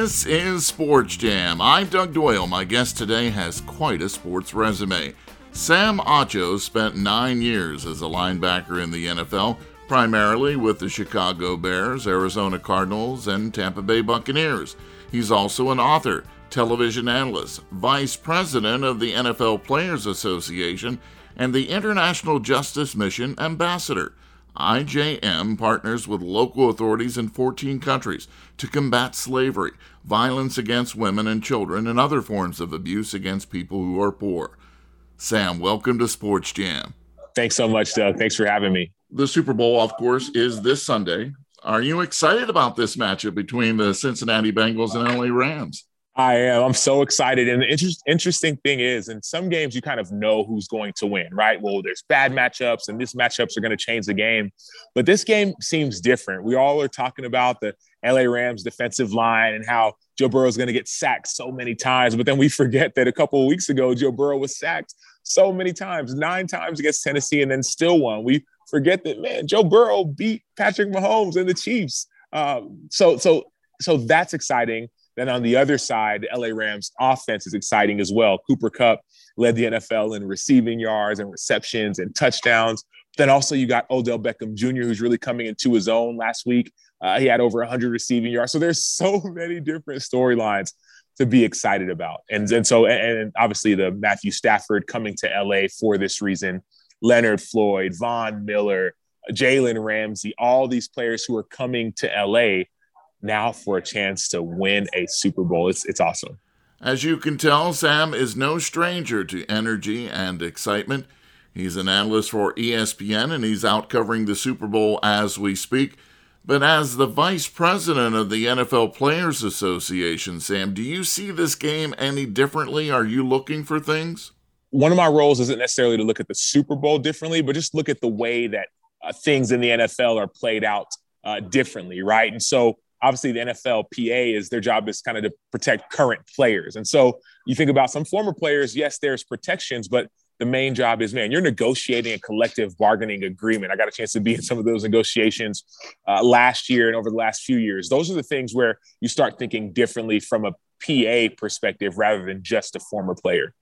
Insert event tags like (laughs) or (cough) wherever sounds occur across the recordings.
This is Sports Jam. I'm Doug Doyle. My guest today has quite a sports resume. Sam Acho spent nine years as a linebacker in the NFL, primarily with the Chicago Bears, Arizona Cardinals, and Tampa Bay Buccaneers. He's also an author, television analyst, vice president of the NFL Players Association, and the International Justice Mission ambassador. IJM partners with local authorities in 14 countries to combat slavery, violence against women and children, and other forms of abuse against people who are poor. Sam, welcome to Sports Jam. Thanks so much, Doug. Thanks for having me. The Super Bowl, of course, is this Sunday. Are you excited about this matchup between the Cincinnati Bengals and LA Rams? I am. I'm so excited. And the inter- interesting thing is, in some games, you kind of know who's going to win, right? Well, there's bad matchups, and these matchups are going to change the game. But this game seems different. We all are talking about the LA Rams defensive line and how Joe Burrow is going to get sacked so many times. But then we (laughs) forget that a couple of weeks ago, Joe Burrow was sacked so many times, nine times against Tennessee, and then still won. We forget that, man, Joe Burrow beat Patrick Mahomes and the Chiefs. Um, so, so, so that's exciting. Then on the other side, the LA Rams offense is exciting as well. Cooper Kupp led the NFL in receiving yards and receptions and touchdowns. Then also you got Odell Beckham Jr., who's really coming into his own last week. Uh, he had over 100 receiving yards. So there's (laughs) so many different storylines to be excited about. And, and so, and obviously the Matthew Stafford coming to LA for this reason, Leonard Floyd, Von Miller, Jalen Ramsey, all these players who are coming to LA now for a chance to win a Super Bowl. It's, it's awesome. As you can tell, Sam is no stranger to energy and excitement. He's an analyst for ESPN and he's out covering the Super Bowl as we speak. But as the vice president of the NFL Players Association, Sam, do you see this game any differently? Are you looking for things? One of my roles isn't necessarily to look at the Super Bowl differently, but just look at the way that uh, things in the NFL are played out uh, differently, right? And so obviously the NFLPA is their job is kind of to protect current players. And so you think about some former players, yes, there's protections, but the main job is, man, you're negotiating a collective bargaining agreement. I got a chance to be in some of those negotiations uh, last year and over the last few years. Those are the things where you start thinking differently from a PA perspective rather than just a former player.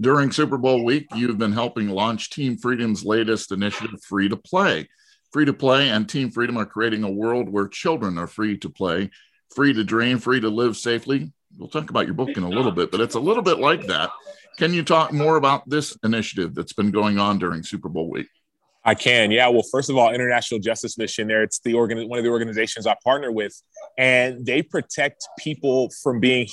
During Super Bowl week, you've been helping launch Team Freedom's latest initiative, Free to Play. Free to Play and Team Freedom are creating a world where children are free to play, free to dream, free to live safely. We'll talk about your book in a little bit, but it's a little bit like that. Can you talk more about this initiative that's been going on during Super Bowl week? I can. Yeah. Well, first of all, International Justice Mission there, it's the organ one of the organizations I partner with, and they protect people from being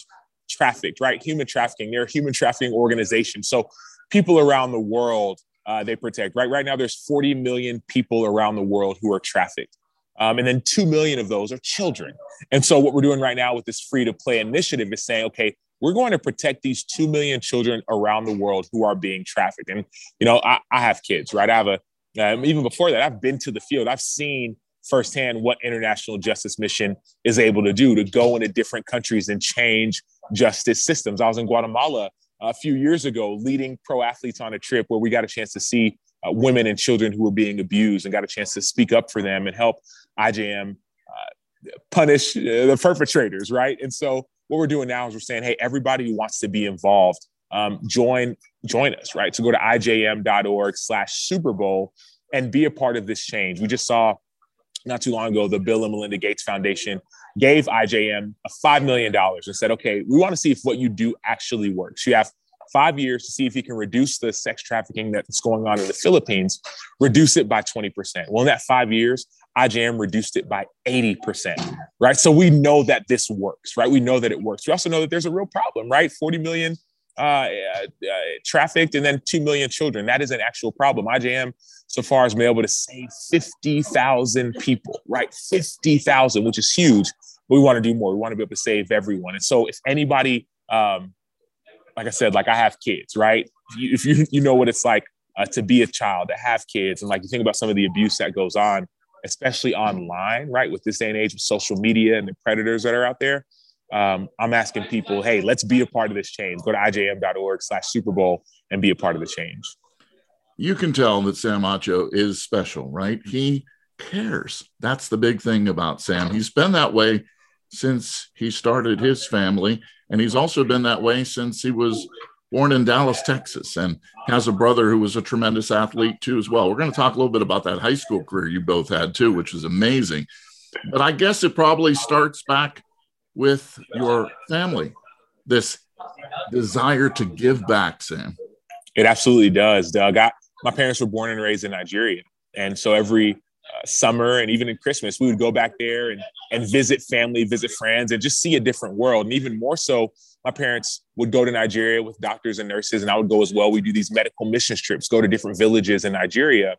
trafficked, right? Human trafficking. They're a human trafficking organization. So people around the world uh, they protect. Right, right now, there's 40 million people around the world who are trafficked, um, and then two million of those are children. And so, what we're doing right now with this free to play initiative is saying, okay, we're going to protect these two million children around the world who are being trafficked. And you know, I, I have kids, right? I have a um, even before that, I've been to the field. I've seen firsthand what international justice mission is able to do to go into different countries and change justice systems. I was in Guatemala a few years ago leading pro athletes on a trip where we got a chance to see uh, women and children who were being abused and got a chance to speak up for them and help IJM uh, punish uh, the perpetrators, right? And so what we're doing now is we're saying, hey, everybody who wants to be involved, um, join join us, right? So go to ijm.org slash Super Bowl and be a part of this change. We just saw not too long ago the Bill and Melinda Gates Foundation gave IJM a $5 million and said, okay, we want to see if what you do actually works. You have five years to see if you can reduce the sex trafficking that's going on in the Philippines, reduce it by 20%. Well, in that five years, IJM reduced it by 80%, right? So we know that this works, right? We know that it works. We also know that there's a real problem, right? 40 million uh, uh, trafficked and then 2 million children. That is an actual problem. IJM so far has been able to save 50,000 people, right? 50,000, which is huge. We want to do more. We want to be able to save everyone. And so if anybody, um, like I said, like I have kids, right? If you, you know what it's like uh, to be a child, to have kids, and like you think about some of the abuse that goes on, especially online, right? With this day and age of social media and the predators that are out there, um, I'm asking people, hey, let's be a part of this change. Go to ijm.org slash Super Bowl and be a part of the change. You can tell that Sam Acho is special, right? He cares. That's the big thing about Sam. He's been that way since he started his family. And he's also been that way since he was born in Dallas, Texas, and has a brother who was a tremendous athlete too, as well. We're going to talk a little bit about that high school career you both had too, which is amazing. But I guess it probably starts back with your family, this desire to give back, Sam. It absolutely does, Doug. I, my parents were born and raised in Nigeria. And so every summer and even in Christmas, we would go back there and, and visit family, visit friends, and just see a different world. And even more so, my parents would go to Nigeria with doctors and nurses, and I would go as well. We do these medical missions trips, go to different villages in Nigeria,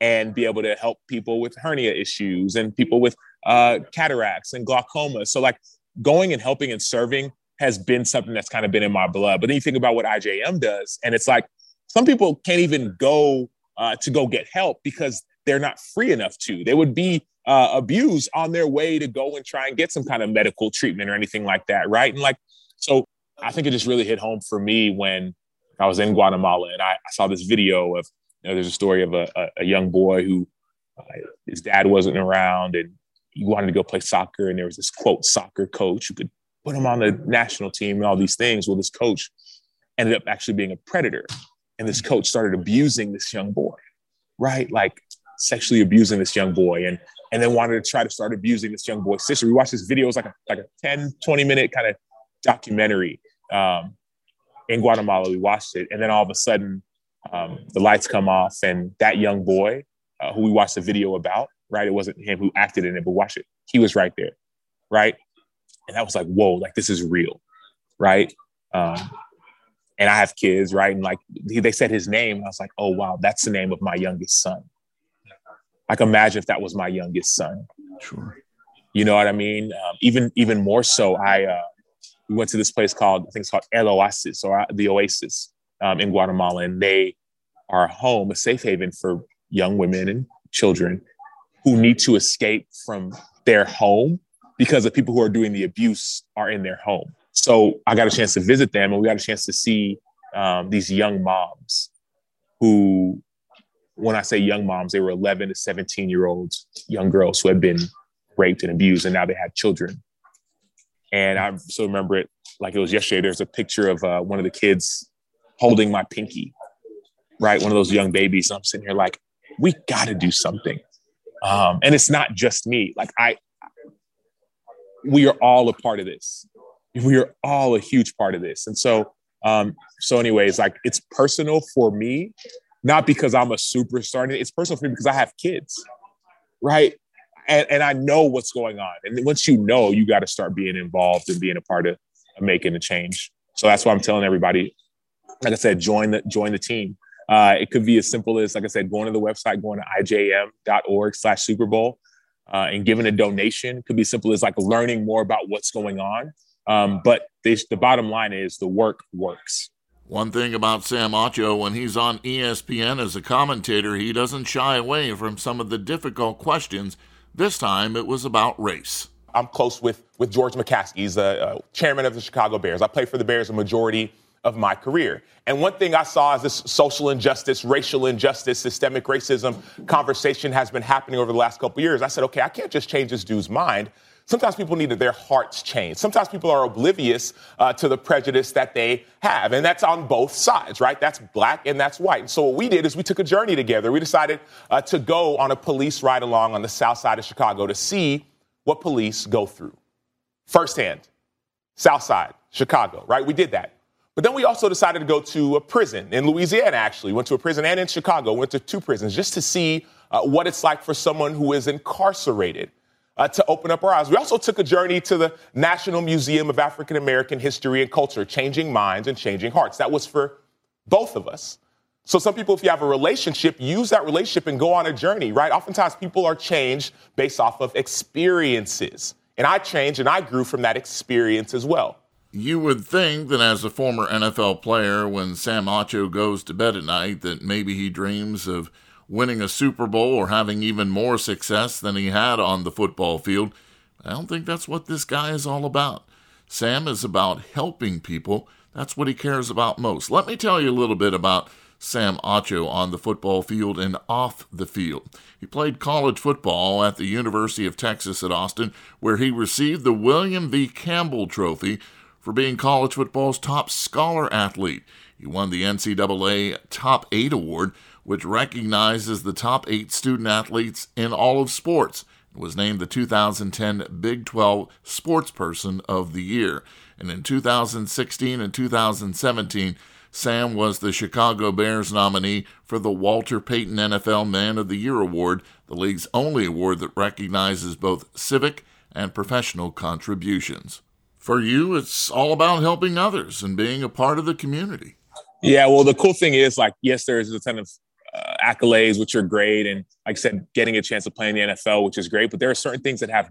and be able to help people with hernia issues and people with uh, cataracts and glaucoma. So, like going and helping and serving has been something that's kind of been in my blood. But then you think about what IJM does, and it's like some people can't even go uh, to go get help because they're not free enough to. They would be uh, abused on their way to go and try and get some kind of medical treatment or anything like that, right? And like, so I think it just really hit home for me when I was in Guatemala and I, I saw this video of, you know, there's a story of a, a, a young boy who uh, his dad wasn't around and he wanted to go play soccer. And there was this quote soccer coach who could put him on the national team and all these things. Well, this coach ended up actually being a predator. And this coach started abusing this young boy, right? Like sexually abusing this young boy and and then wanted to try to start abusing this young boy's sister. We watched this video, it was like a like a 10, 20 minute kind of documentary um, in Guatemala. We watched it, and then all of a sudden, um, the lights come off, and that young boy uh, who we watched the video about, right? It wasn't him who acted in it, but watch it. He was right there, right? And that was like, whoa, like this is real, right? Um, and I have kids, right? And like they said his name, I was like, oh wow, that's the name of my youngest son. Like imagine if that was my youngest son. Sure. You know what I mean? Um, even even more so, I uh, we went to this place called I think it's called El Oasis or uh, the Oasis um, in Guatemala, and they are a home, a safe haven for young women and children who need to escape from their home because the people who are doing the abuse are in their home. So I got a chance to visit them, and we got a chance to see um, these young moms who when I say young moms, they were 11 to 17 year olds, young girls who had been raped and abused, and now they had children. And I still remember it like it was yesterday. There's a picture of uh, one of the kids holding my pinky, right? One of those young babies. And I'm sitting here like, we got to do something. Um, and it's not just me. Like I, we are all a part of this. We are all a huge part of this. And so, um, so anyways, like it's personal for me not because I'm a superstar. It's personal for me because I have kids, right? And, and I know what's going on. And once you know, you got to start being involved and being a part of, of making a change. So that's why I'm telling everybody, like I said, join the join the team. Uh, it could be as simple as, like I said, going to the website, going to ijm.org slash Super Bowl uh, and giving a donation. It could be simple as like learning more about what's going on. Um, but the bottom line is the work works. One thing about Sam Acho, when he's on ESPN as a commentator, he doesn't shy away from some of the difficult questions. This time it was about race. I'm close with, with George McCaskey. He's the uh, chairman of the Chicago Bears. I played for the Bears a majority of my career. And one thing I saw is this social injustice, racial injustice, systemic racism conversation has been happening over the last couple years. I said, okay, I can't just change this dude's mind. Sometimes people need their hearts changed. Sometimes people are oblivious uh, to the prejudice that they have. And that's on both sides, right? That's black and that's white. And so what we did is we took a journey together. We decided uh, to go on a police ride along on the south side of Chicago to see what police go through firsthand. South side, Chicago, right? We did that. But then we also decided to go to a prison in Louisiana, actually. Went to a prison and in Chicago, went to two prisons just to see uh, what it's like for someone who is incarcerated uh, to open up our eyes. We also took a journey to the National Museum of African American History and Culture, changing minds and changing hearts. That was for both of us. So, some people, if you have a relationship, use that relationship and go on a journey, right? Oftentimes, people are changed based off of experiences. And I changed and I grew from that experience as well. You would think that as a former NFL player, when Sam Acho goes to bed at night, that maybe he dreams of winning a Super Bowl or having even more success than he had on the football field. I don't think that's what this guy is all about. Sam is about helping people. That's what he cares about most. Let me tell you a little bit about Sam Acho on the football field and off the field. He played college football at the University of Texas at Austin, where he received the William V. Campbell Trophy for being college football's top scholar athlete. He won the NCAA Top 8 Award, which recognizes the top eight student athletes in all of sports. was named the 2010 Big 12 Sportsperson of the Year. And in 2016 and 2017, Sam was the Chicago Bears nominee for the Walter Payton NFL Man of the Year Award, the league's only award that recognizes both civic and professional contributions. For you, it's all about helping others and being a part of the community. Yeah, well, the cool thing is, like, yes, there's a ton of uh, accolades, which are great, and like I said, getting a chance to play in the NFL, which is great. But there are certain things that have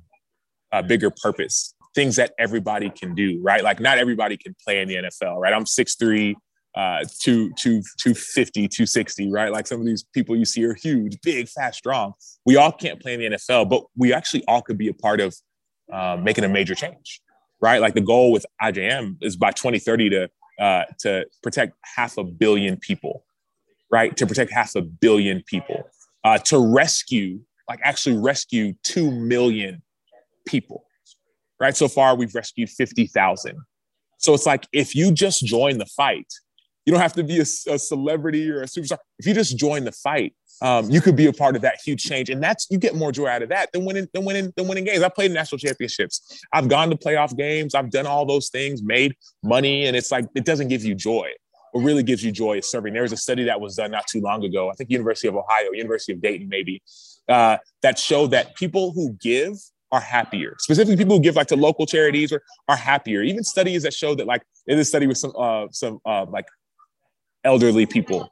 a bigger purpose, things that everybody can do, right? Like, not everybody can play in the NFL, right? I'm 6'3", uh, two, two, 250, 260, right? Like some of these people you see are huge, big, fast, strong. We all can't play in the NFL, but we actually all could be a part of uh, making a major change, right? Like the goal with IJM is by 2030 to uh, to protect half a billion people, right? To protect half a billion people, uh, to rescue, like actually rescue two million people, right? So far, we've rescued 50,000. So it's like if you just join the fight, you don't have to be a, a celebrity or a superstar. If you just join the fight, um, you could be a part of that huge change, and that's you get more joy out of that than winning than winning than winning games. I played national championships. I've gone to playoff games. I've done all those things, made money, and it's like it doesn't give you joy. What really gives you joy is serving. There was a study that was done not too long ago. I think University of Ohio, University of Dayton, maybe, uh, that showed that people who give are happier. Specifically, people who give like to local charities are happier. Even studies that show that like in this study with some uh, some uh, like elderly people.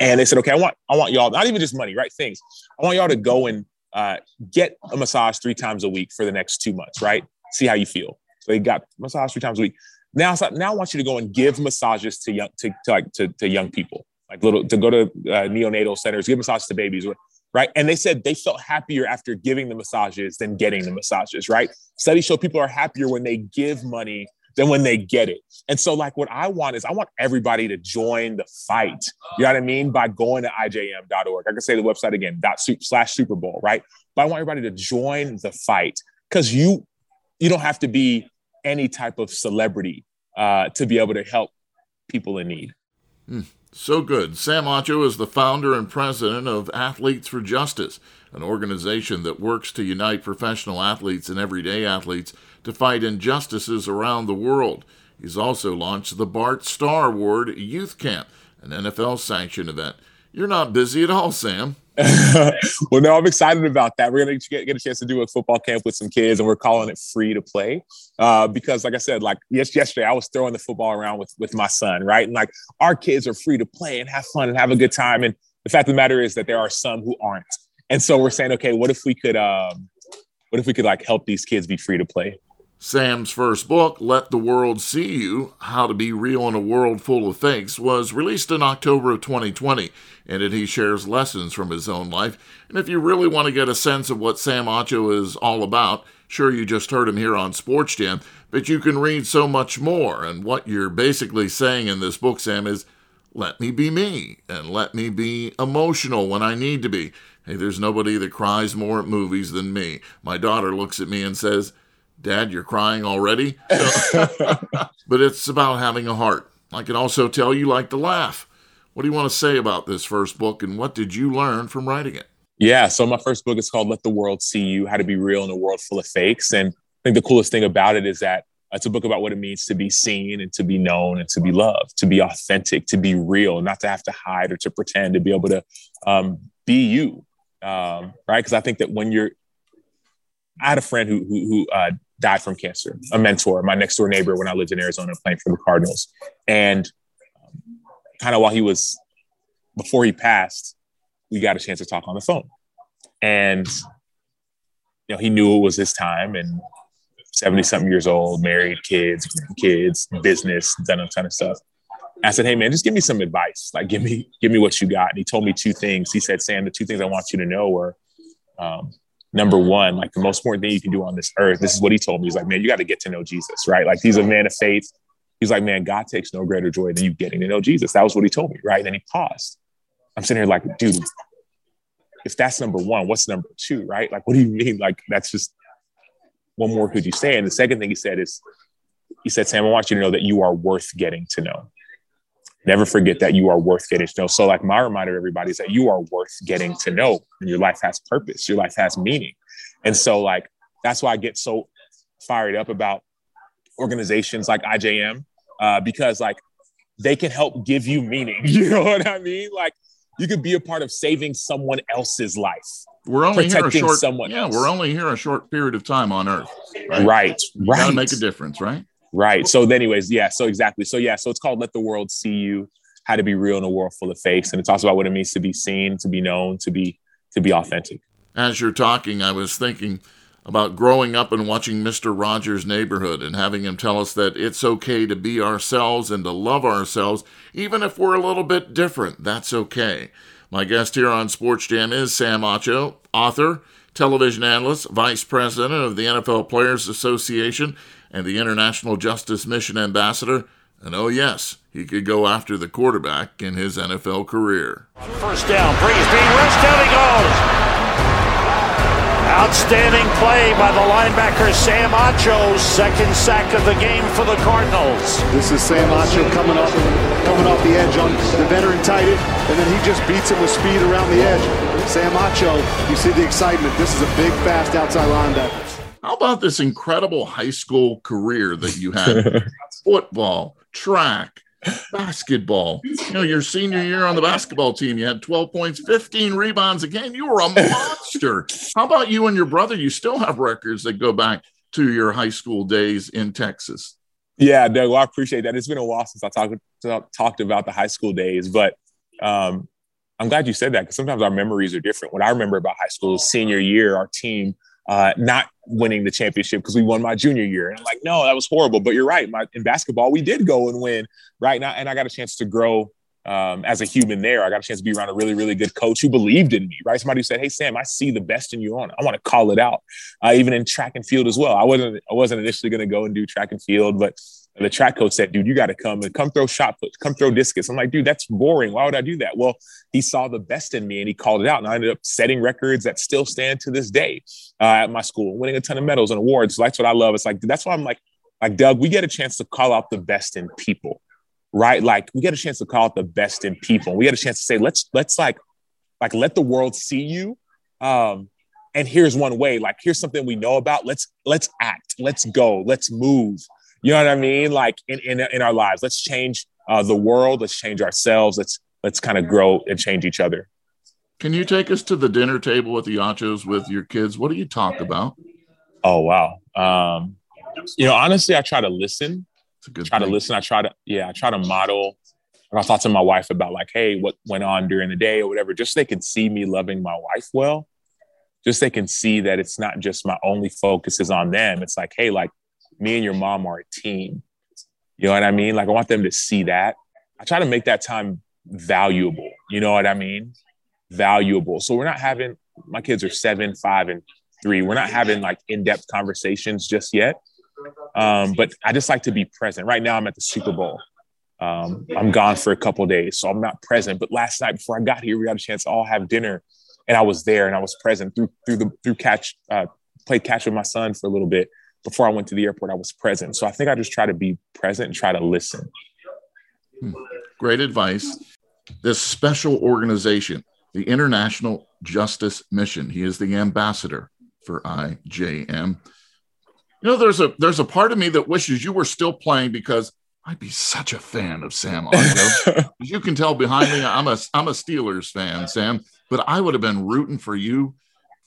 And they said, okay, I want, I want y'all, not even just money, right? Things. I want y'all to go and uh, get a massage three times a week for the next two months, right? See how you feel. So they got massage three times a week. Now, now I want you to go and give massages to young, to, to like to, to young people, like little, to go to uh, neonatal centers, give massages to babies, right? And they said they felt happier after giving the massages than getting the massages, right? Studies show people are happier when they give money than when they get it. And so, like, what I want is I want everybody to join the fight. You know what I mean? By going to ijm.org. I can say the website again, dot slash Super Bowl, right? But I want everybody to join the fight because you you don't have to be any type of celebrity uh, to be able to help people in need. Mm, so good. Sam Acho is the founder and president of Athletes for Justice, an organization that works to unite professional athletes and everyday athletes to fight injustices around the world. He's also launched the Bart Starr Award Youth Camp, an NFL sanctioned event. You're not busy at all, Sam. (laughs) well, no, I'm excited about that. We're gonna get, get a chance to do a football camp with some kids, and we're calling it free to play. Uh, because, like I said, like yes, yesterday I was throwing the football around with with my son, right? And like our kids are free to play and have fun and have a good time. And the fact of the matter is that there are some who aren't. And so we're saying, okay, what if we could, um, what if we could like help these kids be free to play? Sam's first book, Let the World See You How to Be Real in a World Full of Fakes, was released in October of 2020. In it, he shares lessons from his own life. And if you really want to get a sense of what Sam Acho is all about, sure, you just heard him here on Sports Jam, but you can read so much more. And what you're basically saying in this book, Sam, is let me be me and let me be emotional when I need to be. Hey, there's nobody that cries more at movies than me. My daughter looks at me and says, Dad, you're crying already? (laughs) but it's about having a heart. I can also tell you like to laugh. What do you want to say about this first book and what did you learn from writing it? Yeah, so my first book is called Let the World See You How to Be Real in a World Full of Fakes. And I think the coolest thing about it is that it's a book about what it means to be seen and to be known and to be loved, to be authentic, to be real, not to have to hide or to pretend, to be able to um, be you. Um, right? Because I think that when you're, I had a friend who who, who uh, died from cancer, a mentor, my next door neighbor when I lived in Arizona playing for the Cardinals. And um, kind of while he was, before he passed, we got a chance to talk on the phone. And, you know, he knew it was his time and 70 something years old, married, kids, kids, business, done a ton of stuff. I said, Hey man, just give me some advice. Like, give me, give me what you got. And he told me two things. He said, Sam, the two things I want you to know were, um, number one, like the most important thing you can do on this earth. This is what he told me. He's like, man, you got to get to know Jesus, right? Like he's a man of faith. He's like, man, God takes no greater joy than you getting to know Jesus. That was what he told me, right? And then he paused. I'm sitting here like, dude, if that's number one, what's number two, right? Like, what do you mean? Like, that's just one more could you say? And the second thing he said is, he said, Sam, I want you to know that you are worth getting to know. Never forget that you are worth getting to know. So, like, my reminder to everybody is that you are worth getting to know. And your life has purpose, your life has meaning. And so, like, that's why I get so fired up about organizations like IJM, uh, because, like, they can help give you meaning. (laughs) You know what I mean? Like, you could be a part of saving someone else's life. We're only here a short. Someone yeah, else. we're only here a short period of time on Earth. Right, right. right. Got to make a difference, right? Right. So, anyways, yeah. So exactly. So yeah. So it's called "Let the World See You: How to Be Real in a World Full of Fakes," and it talks about what it means to be seen, to be known, to be to be authentic. As you're talking, I was thinking about growing up and watching Mr. Rogers' Neighborhood and having him tell us that it's okay to be ourselves and to love ourselves, even if we're a little bit different. That's okay. My guest here on Sports Jam is Sam Acho, author, television analyst, vice president of the NFL Players Association, and the International Justice Mission ambassador. And oh, yes, he could go after the quarterback in his NFL career. First down, Brees being rushed, down he goes. Outstanding play by the linebacker Sam Acho, second sack of the game for the Cardinals. This is Sam Acho coming off coming off the edge on the veteran tight end, and then he just beats him with speed around the edge. Sam Acho, you see the excitement. This is a big, fast outside linebacker. How about this incredible high school career that you had? (laughs) Football, track, basketball. You know, your senior year on the basketball team, you had 12 points, 15 rebounds a game. You were a monster. How about you and your brother? You still have records that go back to your high school days in Texas. Yeah, Doug, well, I appreciate that. It's been a while since I talked talked about the high school days, but um, I'm glad you said that because sometimes our memories are different. What I remember about high school senior year, our team uh, not winning the championship because we won my junior year. And I'm like, no, that was horrible. But you're right. My, in basketball, we did go and win, right? now, and I got a chance to grow um, as a human there. I got a chance to be around a really, really good coach who believed in me, right? Somebody who said, "Hey, Sam, I see the best in you on. it. I want to call it out." Uh, even in track and field as well. I wasn't, I wasn't initially going to go and do track and field, but the track coach said, dude, you got to come and come throw shot puts, come throw discus. I'm like, dude, that's boring. Why would I do that? Well, he saw the best in me and he called it out. And I ended up setting records that still stand to this day uh, at my school, winning a ton of medals and awards. So that's what I love. It's like, that's why I'm like, like Doug, we get a chance to call out the best in people, right? Like we get a chance to call out the best in people. We get a chance to say, let's, let's like, like let the world see you. Um, and here's one way, like, here's something we know about. Let's, let's act, let's go, let's move. You know what I mean? Like in in, in our lives, let's change uh, the world. Let's change ourselves. Let's let's kind of grow and change each other. Can you take us to the dinner table with the Achos with your kids? What do you talk about? Oh wow. Um, you know, honestly, I try to listen. A good try thing. to listen. I try to yeah, I try to model. I talk to my wife about like, hey, what went on during the day or whatever, just so they can see me loving my wife well. Just so they can see that it's not just my only focus is on them. It's like, hey, like me and your mom are a team. You know what I mean? Like I want them to see that. I try to make that time valuable. You know what I mean? Valuable. So we're not having my kids are seven, five, and three. We're not having like in-depth conversations just yet. Um, but I just like to be present. Right now, I'm at the Super Bowl. Um, I'm gone for a couple days, so I'm not present. But last night, before I got here, we got a chance to all have dinner, and I was there and I was present through through the through catch, uh, played catch with my son for a little bit before I went to the airport, I was present. So I think I just try to be present and try to listen. Hmm. Great advice. This special organization, the International Justice Mission, he is the ambassador for IJM. You know, there's a there's a part of me that wishes you were still playing because I'd be such a fan of Sam (laughs) As you can tell behind me, I'm a I'm a Steelers fan, Sam. But I would have been rooting for you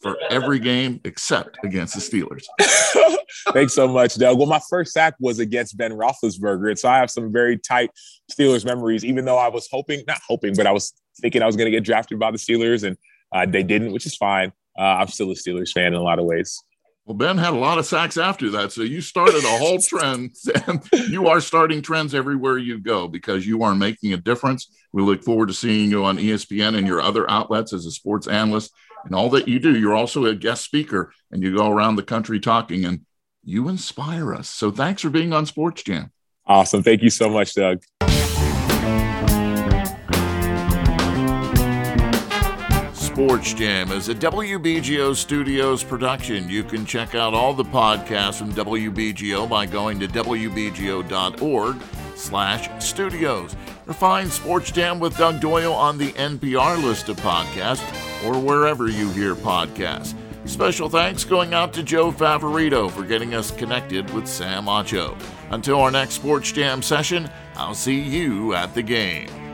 for every game except against the Steelers. (laughs) Thanks so much, Doug. Well, my first sack was against Ben Roethlisberger, and so I have some very tight Steelers memories. Even though I was hoping, not hoping, but I was thinking I was going to get drafted by the Steelers, and uh, they didn't, which is fine. Uh, I'm still a Steelers fan in a lot of ways. Well, Ben had a lot of sacks after that, so you started a whole (laughs) trend. you are starting trends everywhere you go because you are making a difference. We look forward to seeing you on ESPN and your other outlets as a sports analyst and all that you do. You're also a guest speaker and you go around the country talking and you inspire us. So thanks for being on Sports Jam. Awesome. Thank you so much, Doug. Sports Jam is a WBGO Studios production. You can check out all the podcasts from WBGO by going to wbgo.org slash studios or find Sports Jam with Doug Doyle on the NPR list of podcasts or wherever you hear podcasts. Special thanks going out to Joe Favorito for getting us connected with Sam Acho. Until our next Sports Jam session, I'll see you at the game.